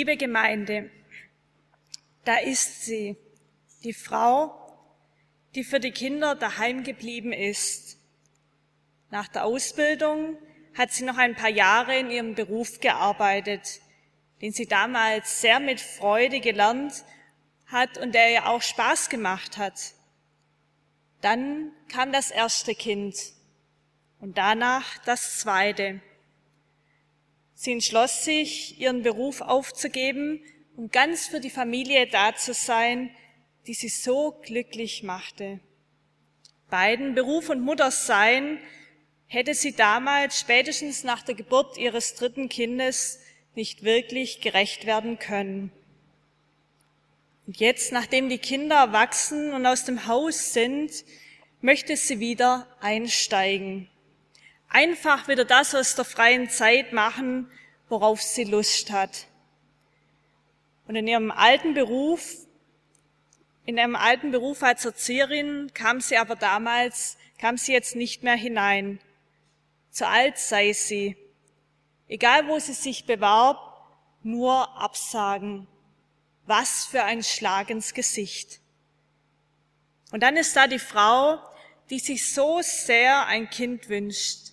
Liebe Gemeinde, da ist sie, die Frau, die für die Kinder daheim geblieben ist. Nach der Ausbildung hat sie noch ein paar Jahre in ihrem Beruf gearbeitet, den sie damals sehr mit Freude gelernt hat und der ihr auch Spaß gemacht hat. Dann kam das erste Kind und danach das zweite. Sie entschloss sich, ihren Beruf aufzugeben, um ganz für die Familie da zu sein, die sie so glücklich machte. Beiden Beruf und Muttersein hätte sie damals, spätestens nach der Geburt ihres dritten Kindes, nicht wirklich gerecht werden können. Und jetzt, nachdem die Kinder erwachsen und aus dem Haus sind, möchte sie wieder einsteigen einfach wieder das aus der freien Zeit machen, worauf sie Lust hat. Und in ihrem alten Beruf, in ihrem alten Beruf als Erzieherin kam sie aber damals, kam sie jetzt nicht mehr hinein. Zu alt sei sie. Egal wo sie sich bewarb, nur Absagen. Was für ein Schlag ins Gesicht. Und dann ist da die Frau, die sich so sehr ein Kind wünscht,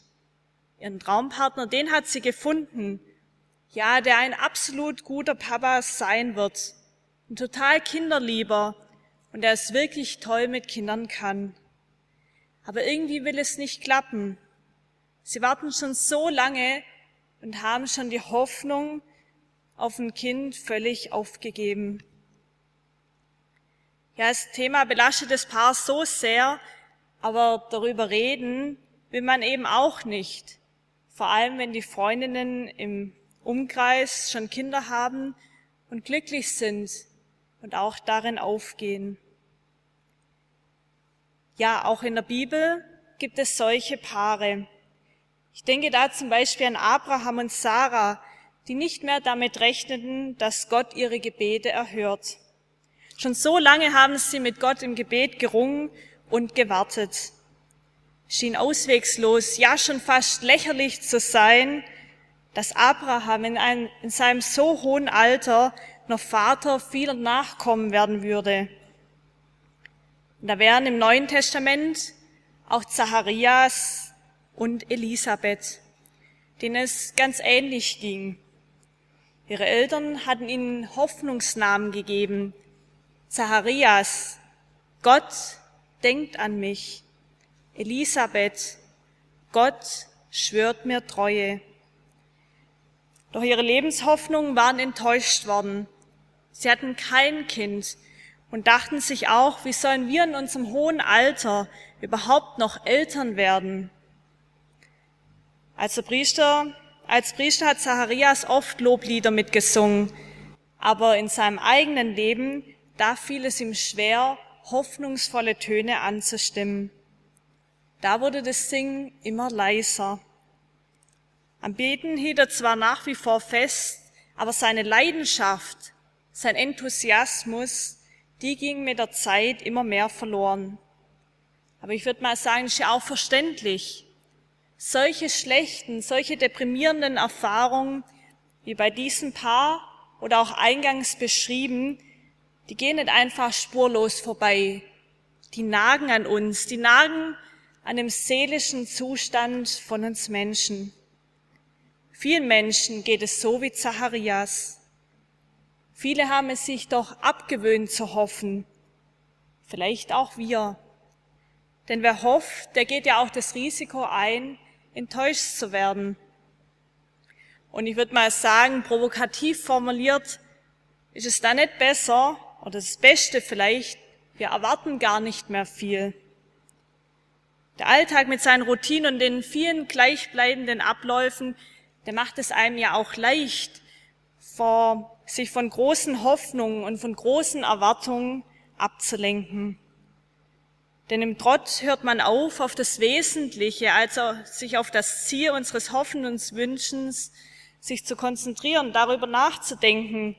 Ihren Traumpartner, den hat sie gefunden. Ja, der ein absolut guter Papa sein wird. Ein total kinderlieber und der es wirklich toll mit Kindern kann. Aber irgendwie will es nicht klappen. Sie warten schon so lange und haben schon die Hoffnung auf ein Kind völlig aufgegeben. Ja, das Thema belastet das Paar so sehr, aber darüber reden will man eben auch nicht vor allem wenn die Freundinnen im Umkreis schon Kinder haben und glücklich sind und auch darin aufgehen. Ja, auch in der Bibel gibt es solche Paare. Ich denke da zum Beispiel an Abraham und Sarah, die nicht mehr damit rechneten, dass Gott ihre Gebete erhört. Schon so lange haben sie mit Gott im Gebet gerungen und gewartet schien auswegslos, ja schon fast lächerlich zu sein, dass Abraham in, einem, in seinem so hohen Alter noch Vater vieler Nachkommen werden würde. Und da wären im Neuen Testament auch Zacharias und Elisabeth, denen es ganz ähnlich ging. Ihre Eltern hatten ihnen Hoffnungsnamen gegeben. Zacharias, Gott denkt an mich. Elisabeth, Gott schwört mir Treue. Doch ihre Lebenshoffnungen waren enttäuscht worden. Sie hatten kein Kind und dachten sich auch, wie sollen wir in unserem hohen Alter überhaupt noch Eltern werden? Als Priester, als Priester hat Zacharias oft Loblieder mitgesungen, aber in seinem eigenen Leben, da fiel es ihm schwer, hoffnungsvolle Töne anzustimmen. Da wurde das Singen immer leiser. Am Beten hielt er zwar nach wie vor fest, aber seine Leidenschaft, sein Enthusiasmus, die ging mit der Zeit immer mehr verloren. Aber ich würde mal sagen, ist ja auch verständlich. Solche schlechten, solche deprimierenden Erfahrungen wie bei diesem Paar oder auch eingangs beschrieben, die gehen nicht einfach spurlos vorbei. Die nagen an uns, die nagen an dem seelischen Zustand von uns Menschen. Vielen Menschen geht es so wie Zacharias. Viele haben es sich doch abgewöhnt zu hoffen. Vielleicht auch wir. Denn wer hofft, der geht ja auch das Risiko ein, enttäuscht zu werden. Und ich würde mal sagen, provokativ formuliert, ist es da nicht besser oder das Beste vielleicht, wir erwarten gar nicht mehr viel. Der Alltag mit seinen Routinen und den vielen gleichbleibenden Abläufen, der macht es einem ja auch leicht, vor, sich von großen Hoffnungen und von großen Erwartungen abzulenken. Denn im Trott hört man auf, auf das Wesentliche, also sich auf das Ziel unseres Hoffens und Wünschens, sich zu konzentrieren, darüber nachzudenken,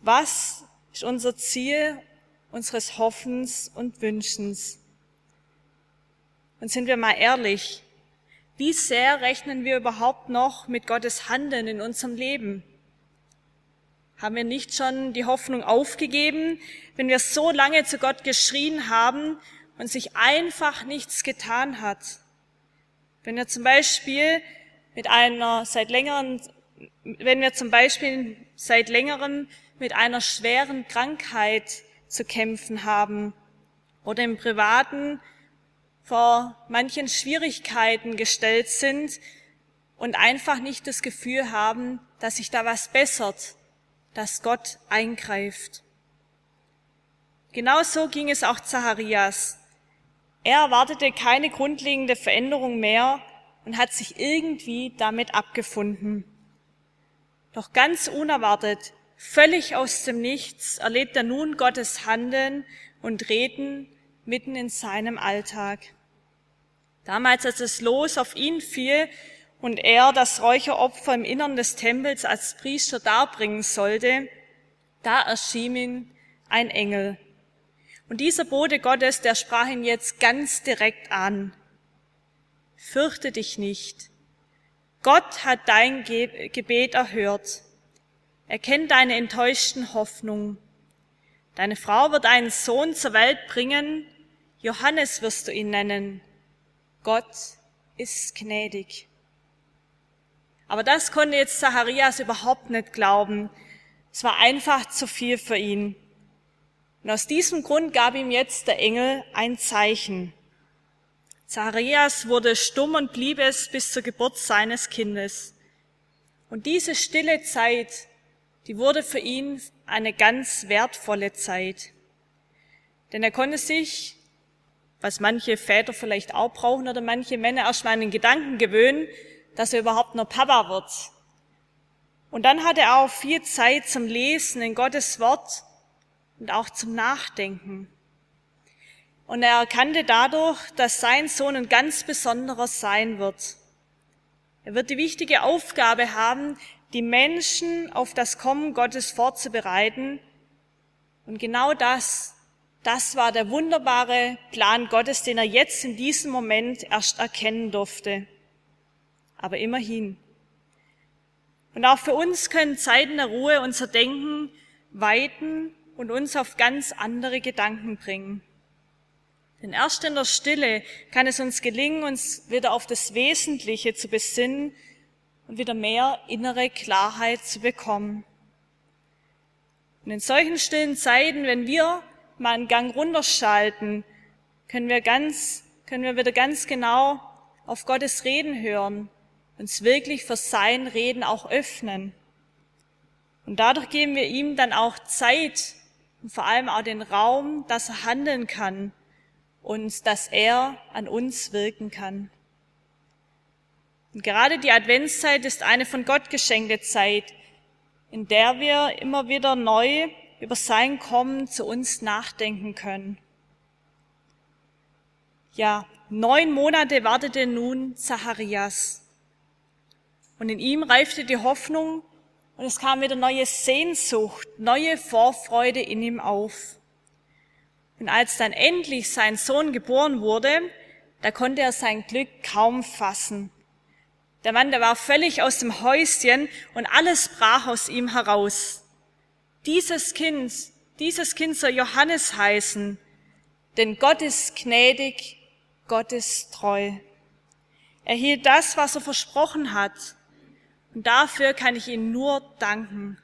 was ist unser Ziel unseres Hoffens und Wünschens. Und sind wir mal ehrlich, wie sehr rechnen wir überhaupt noch mit Gottes Handeln in unserem Leben? Haben wir nicht schon die Hoffnung aufgegeben, wenn wir so lange zu Gott geschrien haben und sich einfach nichts getan hat? Wenn wir zum Beispiel mit einer seit längerem, wenn wir zum Beispiel seit längerem mit einer schweren Krankheit zu kämpfen haben oder im Privaten vor manchen Schwierigkeiten gestellt sind und einfach nicht das Gefühl haben, dass sich da was bessert, dass Gott eingreift. Genauso ging es auch Zacharias. Er erwartete keine grundlegende Veränderung mehr und hat sich irgendwie damit abgefunden. Doch ganz unerwartet, völlig aus dem Nichts, erlebt er nun Gottes Handeln und Reden mitten in seinem Alltag. Damals, als es Los auf ihn fiel und er das Räucheropfer im Innern des Tempels als Priester darbringen sollte, da erschien ihm ein Engel. Und dieser Bote Gottes, der sprach ihn jetzt ganz direkt an. Fürchte dich nicht. Gott hat dein Gebet erhört. Er kennt deine enttäuschten Hoffnungen. Deine Frau wird einen Sohn zur Welt bringen. Johannes wirst du ihn nennen. Gott ist gnädig. Aber das konnte jetzt Zacharias überhaupt nicht glauben. Es war einfach zu viel für ihn. Und aus diesem Grund gab ihm jetzt der Engel ein Zeichen. Zacharias wurde stumm und blieb es bis zur Geburt seines Kindes. Und diese stille Zeit, die wurde für ihn eine ganz wertvolle Zeit. Denn er konnte sich was manche Väter vielleicht auch brauchen oder manche Männer erstmal an den Gedanken gewöhnen, dass er überhaupt nur Papa wird. Und dann hat er auch viel Zeit zum Lesen in Gottes Wort und auch zum Nachdenken. Und er erkannte dadurch, dass sein Sohn ein ganz besonderer sein wird. Er wird die wichtige Aufgabe haben, die Menschen auf das Kommen Gottes vorzubereiten. Und genau das das war der wunderbare Plan Gottes, den er jetzt in diesem Moment erst erkennen durfte. Aber immerhin. Und auch für uns können Zeiten der Ruhe unser Denken weiten und uns auf ganz andere Gedanken bringen. Denn erst in der Stille kann es uns gelingen, uns wieder auf das Wesentliche zu besinnen und wieder mehr innere Klarheit zu bekommen. Und in solchen stillen Zeiten, wenn wir mal einen Gang runterschalten, können wir ganz, können wir wieder ganz genau auf Gottes Reden hören, uns wirklich für sein Reden auch öffnen. Und dadurch geben wir ihm dann auch Zeit und vor allem auch den Raum, dass er handeln kann und dass er an uns wirken kann. Und gerade die Adventszeit ist eine von Gott geschenkte Zeit, in der wir immer wieder neu über sein Kommen zu uns nachdenken können. Ja, neun Monate wartete nun Zacharias. Und in ihm reifte die Hoffnung und es kam wieder neue Sehnsucht, neue Vorfreude in ihm auf. Und als dann endlich sein Sohn geboren wurde, da konnte er sein Glück kaum fassen. Der Mann, der war völlig aus dem Häuschen und alles brach aus ihm heraus. Dieses Kind, dieses Kind soll Johannes heißen, denn Gott ist gnädig, Gott ist treu. Er hielt das, was er versprochen hat. Und dafür kann ich ihm nur danken.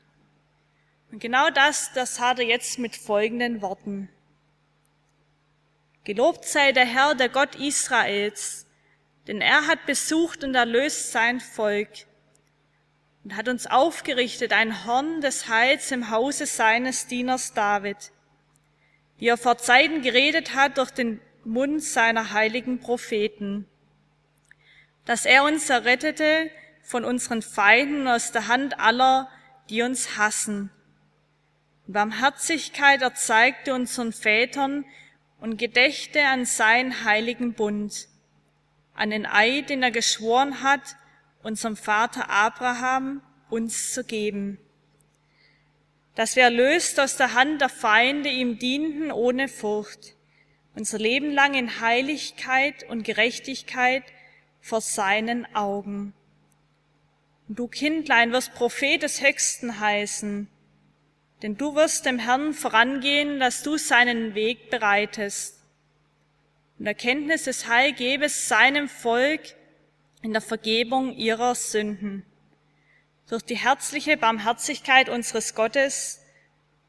Und genau das, das hat er jetzt mit folgenden Worten. Gelobt sei der Herr, der Gott Israels, denn er hat besucht und erlöst sein Volk und hat uns aufgerichtet ein Horn des Heils im Hause seines Dieners David, wie er vor Zeiten geredet hat durch den Mund seiner heiligen Propheten, dass er uns errettete von unseren Feinden aus der Hand aller, die uns hassen. Barmherzigkeit erzeigte unseren Vätern und gedächte an seinen heiligen Bund, an den Eid, den er geschworen hat, unserem Vater Abraham uns zu geben, dass wir erlöst aus der Hand der Feinde ihm dienten ohne Furcht, unser Leben lang in Heiligkeit und Gerechtigkeit vor seinen Augen. Und du Kindlein wirst Prophet des Höchsten heißen, denn du wirst dem Herrn vorangehen, dass du seinen Weg bereitest. Und Erkenntnis des Heil gebest seinem Volk in der Vergebung ihrer Sünden. Durch die herzliche Barmherzigkeit unseres Gottes,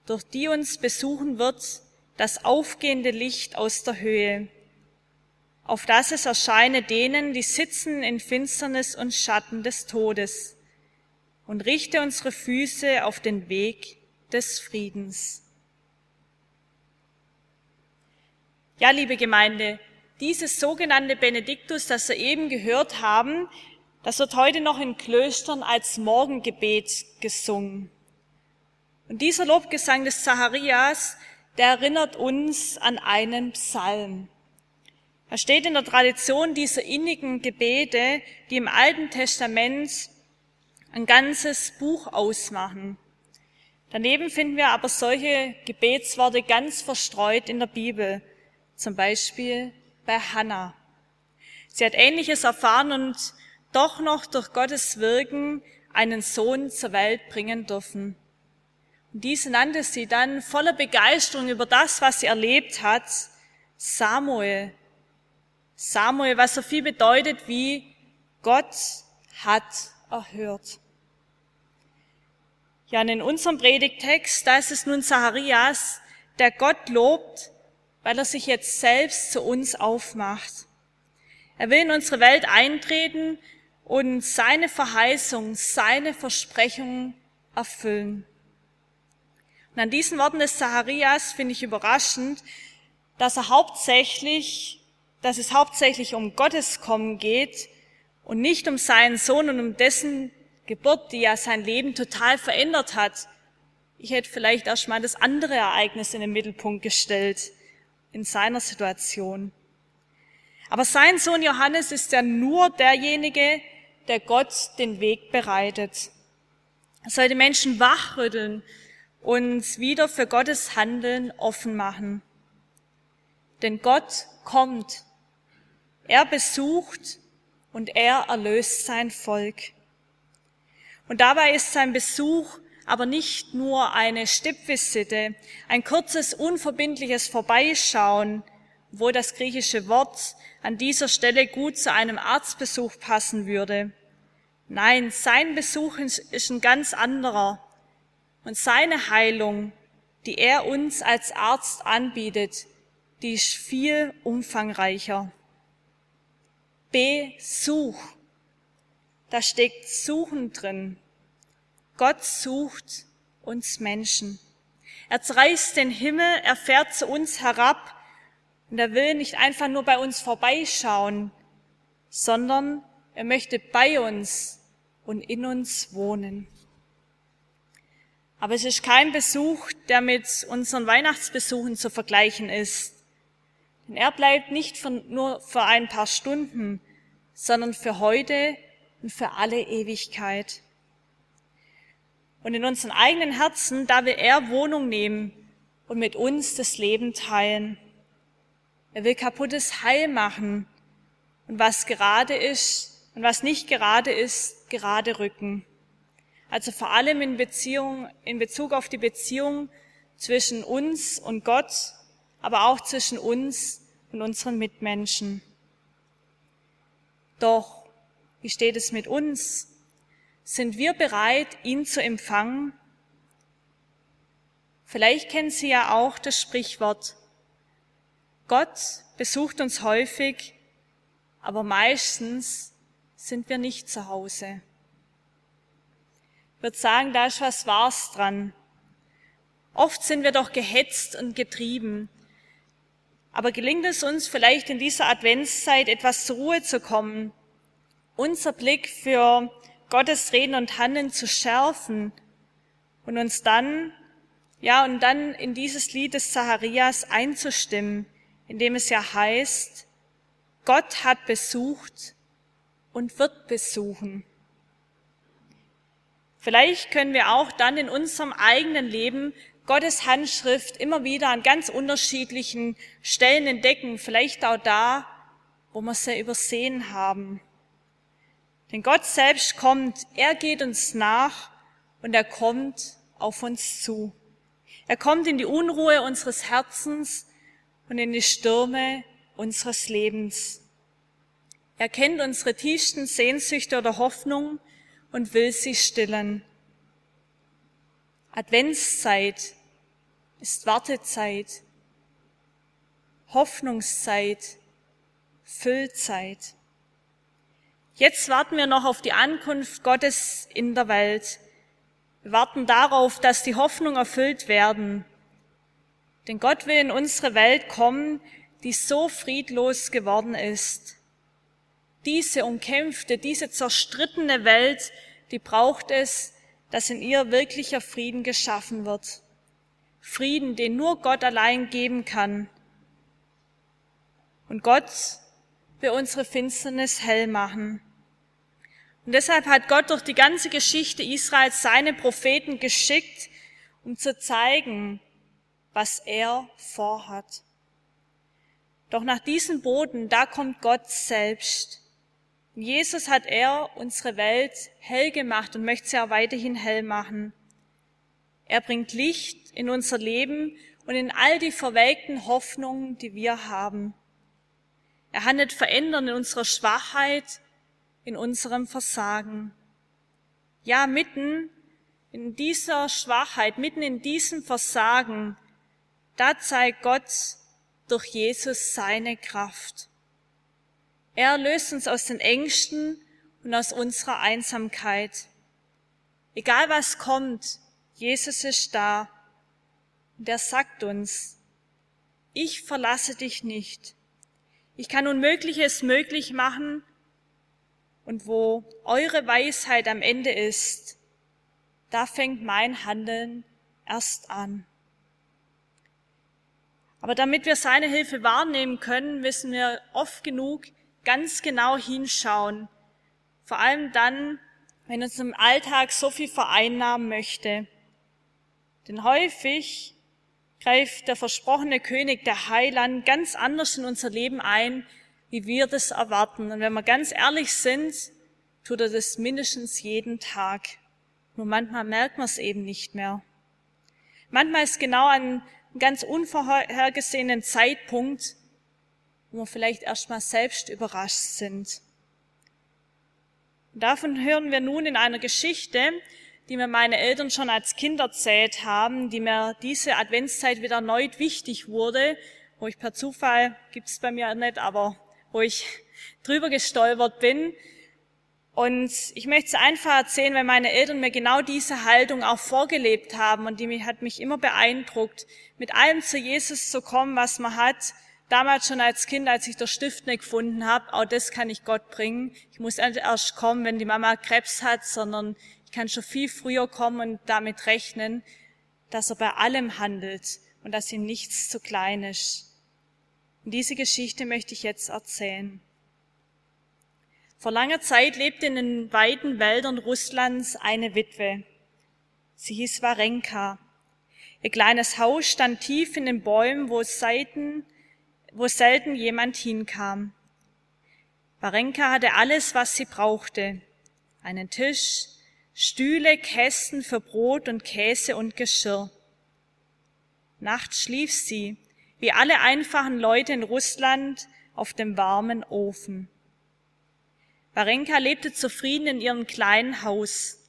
durch die uns besuchen wird das aufgehende Licht aus der Höhe, auf das es erscheine denen, die sitzen in Finsternis und Schatten des Todes, und richte unsere Füße auf den Weg des Friedens. Ja, liebe Gemeinde, dieses sogenannte Benediktus, das wir eben gehört haben, das wird heute noch in Klöstern als Morgengebet gesungen. Und dieser Lobgesang des Zacharias, der erinnert uns an einen Psalm. Er steht in der Tradition dieser innigen Gebete, die im Alten Testament ein ganzes Buch ausmachen. Daneben finden wir aber solche Gebetsworte ganz verstreut in der Bibel, zum Beispiel bei Hannah. Sie hat Ähnliches erfahren und doch noch durch Gottes Wirken einen Sohn zur Welt bringen dürfen. Und diese nannte sie dann voller Begeisterung über das, was sie erlebt hat, Samuel. Samuel, was so viel bedeutet wie Gott hat erhört. Ja, und in unserem Predigtext, da ist es nun Zacharias, der Gott lobt, weil er sich jetzt selbst zu uns aufmacht. Er will in unsere Welt eintreten und seine Verheißung, seine Versprechungen erfüllen. Und an diesen Worten des Zacharias finde ich überraschend, dass er hauptsächlich, dass es hauptsächlich um Gottes Kommen geht und nicht um seinen Sohn und um dessen Geburt, die ja sein Leben total verändert hat. Ich hätte vielleicht erst mal das andere Ereignis in den Mittelpunkt gestellt in seiner Situation. Aber sein Sohn Johannes ist ja nur derjenige, der Gott den Weg bereitet. Er soll die Menschen wachrütteln und wieder für Gottes Handeln offen machen. Denn Gott kommt, er besucht und er erlöst sein Volk. Und dabei ist sein Besuch aber nicht nur eine Stippvisite, ein kurzes, unverbindliches Vorbeischauen, wo das griechische Wort an dieser Stelle gut zu einem Arztbesuch passen würde. Nein, sein Besuch ist ein ganz anderer. Und seine Heilung, die er uns als Arzt anbietet, die ist viel umfangreicher. Besuch da steckt Suchen drin. Gott sucht uns Menschen. Er zerreißt den Himmel, er fährt zu uns herab und er will nicht einfach nur bei uns vorbeischauen, sondern er möchte bei uns und in uns wohnen. Aber es ist kein Besuch, der mit unseren Weihnachtsbesuchen zu vergleichen ist. Denn er bleibt nicht für, nur für ein paar Stunden, sondern für heute und für alle Ewigkeit. Und in unseren eigenen Herzen, da will er Wohnung nehmen und mit uns das Leben teilen. Er will kaputtes Heil machen und was gerade ist und was nicht gerade ist, gerade rücken. Also vor allem in Beziehung, in Bezug auf die Beziehung zwischen uns und Gott, aber auch zwischen uns und unseren Mitmenschen. Doch wie steht es mit uns? Sind wir bereit, ihn zu empfangen? Vielleicht kennen Sie ja auch das Sprichwort, Gott besucht uns häufig, aber meistens sind wir nicht zu Hause. Ich würde sagen, da ist was Wahres dran. Oft sind wir doch gehetzt und getrieben. Aber gelingt es uns vielleicht in dieser Adventszeit etwas zur Ruhe zu kommen unser Blick für Gottes Reden und Handeln zu schärfen und uns dann, ja, und dann in dieses Lied des Zacharias einzustimmen, in dem es ja heißt, Gott hat besucht und wird besuchen. Vielleicht können wir auch dann in unserem eigenen Leben Gottes Handschrift immer wieder an ganz unterschiedlichen Stellen entdecken, vielleicht auch da, wo wir sie übersehen haben. Denn Gott selbst kommt, er geht uns nach und er kommt auf uns zu. Er kommt in die Unruhe unseres Herzens und in die Stürme unseres Lebens. Er kennt unsere tiefsten Sehnsüchte oder Hoffnungen und will sie stillen. Adventszeit ist Wartezeit, Hoffnungszeit, Füllzeit. Jetzt warten wir noch auf die Ankunft Gottes in der Welt. Wir warten darauf, dass die Hoffnung erfüllt werden. Denn Gott will in unsere Welt kommen, die so friedlos geworden ist. Diese umkämpfte, diese zerstrittene Welt, die braucht es, dass in ihr wirklicher Frieden geschaffen wird. Frieden, den nur Gott allein geben kann. Und Gott will unsere Finsternis hell machen. Und deshalb hat Gott durch die ganze Geschichte Israels seine Propheten geschickt, um zu zeigen, was er vorhat. Doch nach diesem Boden, da kommt Gott selbst. In Jesus hat er unsere Welt hell gemacht und möchte sie auch weiterhin hell machen. Er bringt Licht in unser Leben und in all die verwelkten Hoffnungen, die wir haben. Er handelt verändern in unserer Schwachheit, in unserem Versagen. Ja, mitten in dieser Schwachheit, mitten in diesem Versagen, da zeigt Gott durch Jesus seine Kraft. Er löst uns aus den Ängsten und aus unserer Einsamkeit. Egal was kommt, Jesus ist da. Und er sagt uns, ich verlasse dich nicht. Ich kann Unmögliches möglich machen. Und wo eure Weisheit am Ende ist, da fängt mein Handeln erst an. Aber damit wir seine Hilfe wahrnehmen können, müssen wir oft genug ganz genau hinschauen. Vor allem dann, wenn uns im Alltag so viel vereinnahmen möchte. Denn häufig greift der versprochene König, der Heiland, ganz anders in unser Leben ein, wie wir das erwarten. Und wenn wir ganz ehrlich sind, tut er das mindestens jeden Tag. Nur manchmal merkt man es eben nicht mehr. Manchmal ist genau an einem ganz unvorhergesehenen Zeitpunkt wo wir vielleicht erstmal selbst überrascht sind. Davon hören wir nun in einer Geschichte, die mir meine Eltern schon als Kind erzählt haben, die mir diese Adventszeit wieder erneut wichtig wurde, wo ich per Zufall, gibt's bei mir nicht, aber wo ich drüber gestolpert bin. Und ich möchte es einfach erzählen, weil meine Eltern mir genau diese Haltung auch vorgelebt haben und die hat mich immer beeindruckt, mit allem zu Jesus zu kommen, was man hat damals schon als Kind, als ich der Stift nicht gefunden habe, auch das kann ich Gott bringen. Ich muss nicht erst kommen, wenn die Mama Krebs hat, sondern kann schon viel früher kommen und damit rechnen, dass er bei allem handelt und dass ihm nichts zu klein ist. Und diese Geschichte möchte ich jetzt erzählen. Vor langer Zeit lebte in den weiten Wäldern Russlands eine Witwe. Sie hieß Warenka. Ihr kleines Haus stand tief in den Bäumen, wo Seiten wo selten jemand hinkam. Barenka hatte alles, was sie brauchte. Einen Tisch, Stühle, Kästen für Brot und Käse und Geschirr. Nachts schlief sie, wie alle einfachen Leute in Russland, auf dem warmen Ofen. Barenka lebte zufrieden in ihrem kleinen Haus.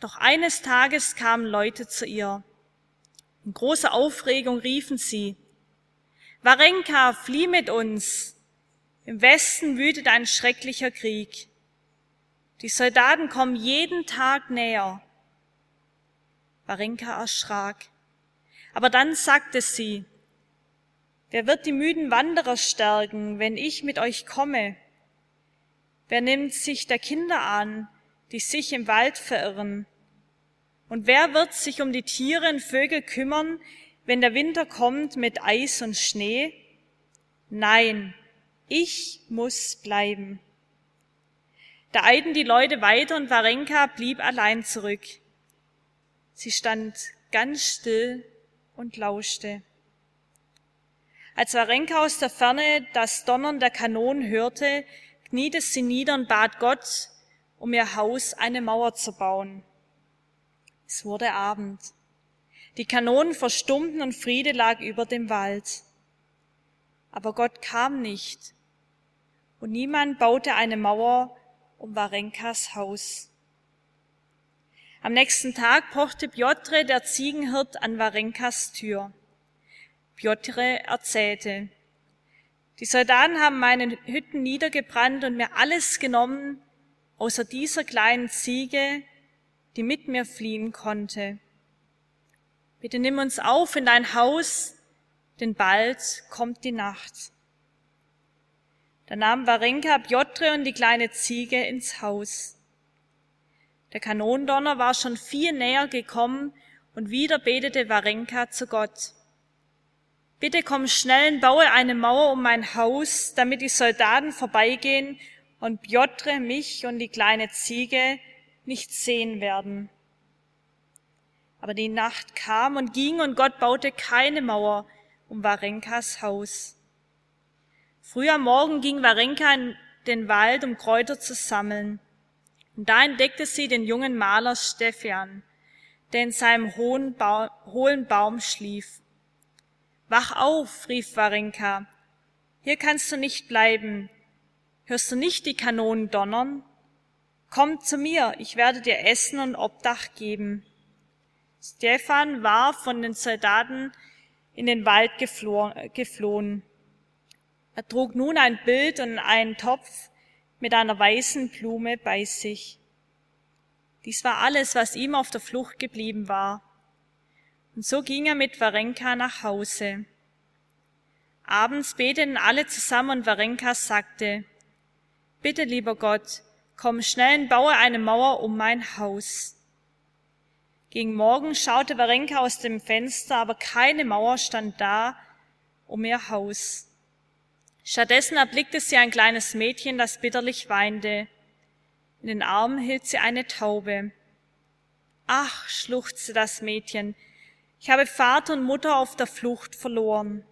Doch eines Tages kamen Leute zu ihr. In großer Aufregung riefen sie, Warenka, flieh mit uns. Im Westen wütet ein schrecklicher Krieg. Die Soldaten kommen jeden Tag näher. Warenka erschrak. Aber dann sagte sie, wer wird die müden Wanderer stärken, wenn ich mit euch komme? Wer nimmt sich der Kinder an, die sich im Wald verirren. Und wer wird sich um die Tiere und Vögel kümmern, wenn der Winter kommt mit Eis und Schnee? Nein, ich muss bleiben. Da eilten die Leute weiter und Warenka blieb allein zurück. Sie stand ganz still und lauschte. Als Warenka aus der Ferne das Donnern der Kanonen hörte, kniete sie nieder und bat Gott, um ihr Haus eine Mauer zu bauen. Es wurde Abend. Die Kanonen verstummten und Friede lag über dem Wald. Aber Gott kam nicht und niemand baute eine Mauer um Warenkas Haus. Am nächsten Tag pochte Piotre, der Ziegenhirt, an Warenkas Tür. Piotre erzählte, die Soldaten haben meine Hütten niedergebrannt und mir alles genommen, außer dieser kleinen Ziege, die mit mir fliehen konnte. Bitte nimm uns auf in dein Haus, denn bald kommt die Nacht. Da nahm Warenka Piotre und die kleine Ziege ins Haus. Der Kanondonner war schon viel näher gekommen und wieder betete Warenka zu Gott. Bitte komm schnell und baue eine Mauer um mein Haus, damit die Soldaten vorbeigehen und Piotre, mich und die kleine Ziege nicht sehen werden. Aber die Nacht kam und ging und Gott baute keine Mauer um Warenkas Haus. Früh am Morgen ging Warenka in den Wald, um Kräuter zu sammeln. Und da entdeckte sie den jungen Maler Stefan, der in seinem hohen ba hohlen Baum schlief. Wach auf, rief Warenka. Hier kannst du nicht bleiben. Hörst du nicht die Kanonen donnern? Komm zu mir, ich werde dir Essen und Obdach geben. Stefan war von den Soldaten in den Wald geflohen. Er trug nun ein Bild und einen Topf mit einer weißen Blume bei sich. Dies war alles, was ihm auf der Flucht geblieben war. Und so ging er mit Warenka nach Hause. Abends beteten alle zusammen und Warenka sagte, Bitte, lieber Gott, komm schnell und baue eine Mauer um mein Haus. Gegen Morgen schaute Warenka aus dem Fenster, aber keine Mauer stand da um ihr Haus. Stattdessen erblickte sie ein kleines Mädchen, das bitterlich weinte. In den Armen hielt sie eine Taube. Ach, schluchzte das Mädchen, ich habe Vater und Mutter auf der Flucht verloren.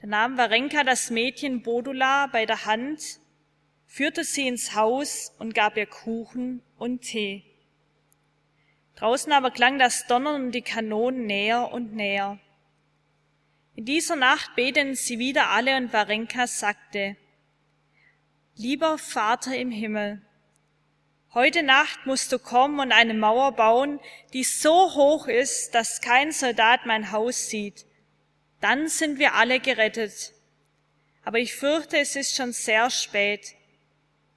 Da nahm Warenka das Mädchen Bodula bei der Hand, führte sie ins Haus und gab ihr Kuchen und Tee. Draußen aber klang das Donnern und die Kanonen näher und näher. In dieser Nacht beteten sie wieder alle und Warenka sagte, Lieber Vater im Himmel, heute Nacht musst du kommen und eine Mauer bauen, die so hoch ist, dass kein Soldat mein Haus sieht. Dann sind wir alle gerettet. Aber ich fürchte, es ist schon sehr spät.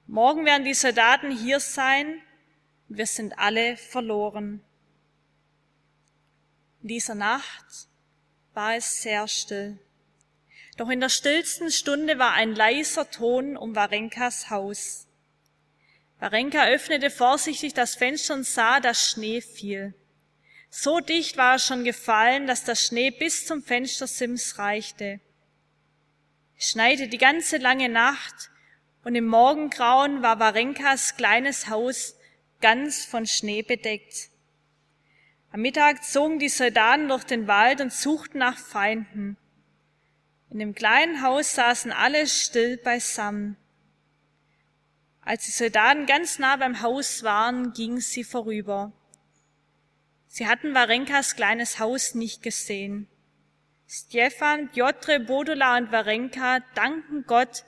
Morgen werden die Soldaten hier sein und wir sind alle verloren. In dieser Nacht war es sehr still. Doch in der stillsten Stunde war ein leiser Ton um Warenkas Haus. Warenka öffnete vorsichtig das Fenster und sah, dass Schnee fiel. So dicht war er schon gefallen, dass der Schnee bis zum Fenstersims reichte. Es schneite die ganze lange Nacht und im Morgengrauen war Warenkas kleines Haus ganz von Schnee bedeckt. Am Mittag zogen die Soldaten durch den Wald und suchten nach Feinden. In dem kleinen Haus saßen alle still beisammen. Als die Soldaten ganz nah beim Haus waren, gingen sie vorüber. Sie hatten Warenkas kleines Haus nicht gesehen. Stefan, Piotre, Bodola und Warenka danken Gott,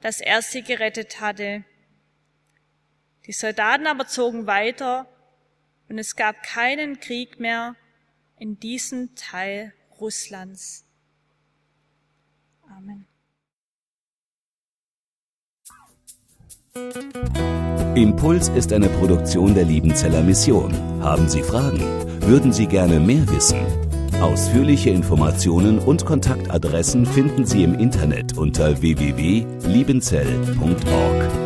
dass er sie gerettet hatte. Die Soldaten aber zogen weiter und es gab keinen Krieg mehr in diesem Teil Russlands. Amen. Impuls ist eine Produktion der Liebenzeller Mission. Haben Sie Fragen? Würden Sie gerne mehr wissen? Ausführliche Informationen und Kontaktadressen finden Sie im Internet unter www.liebenzell.org.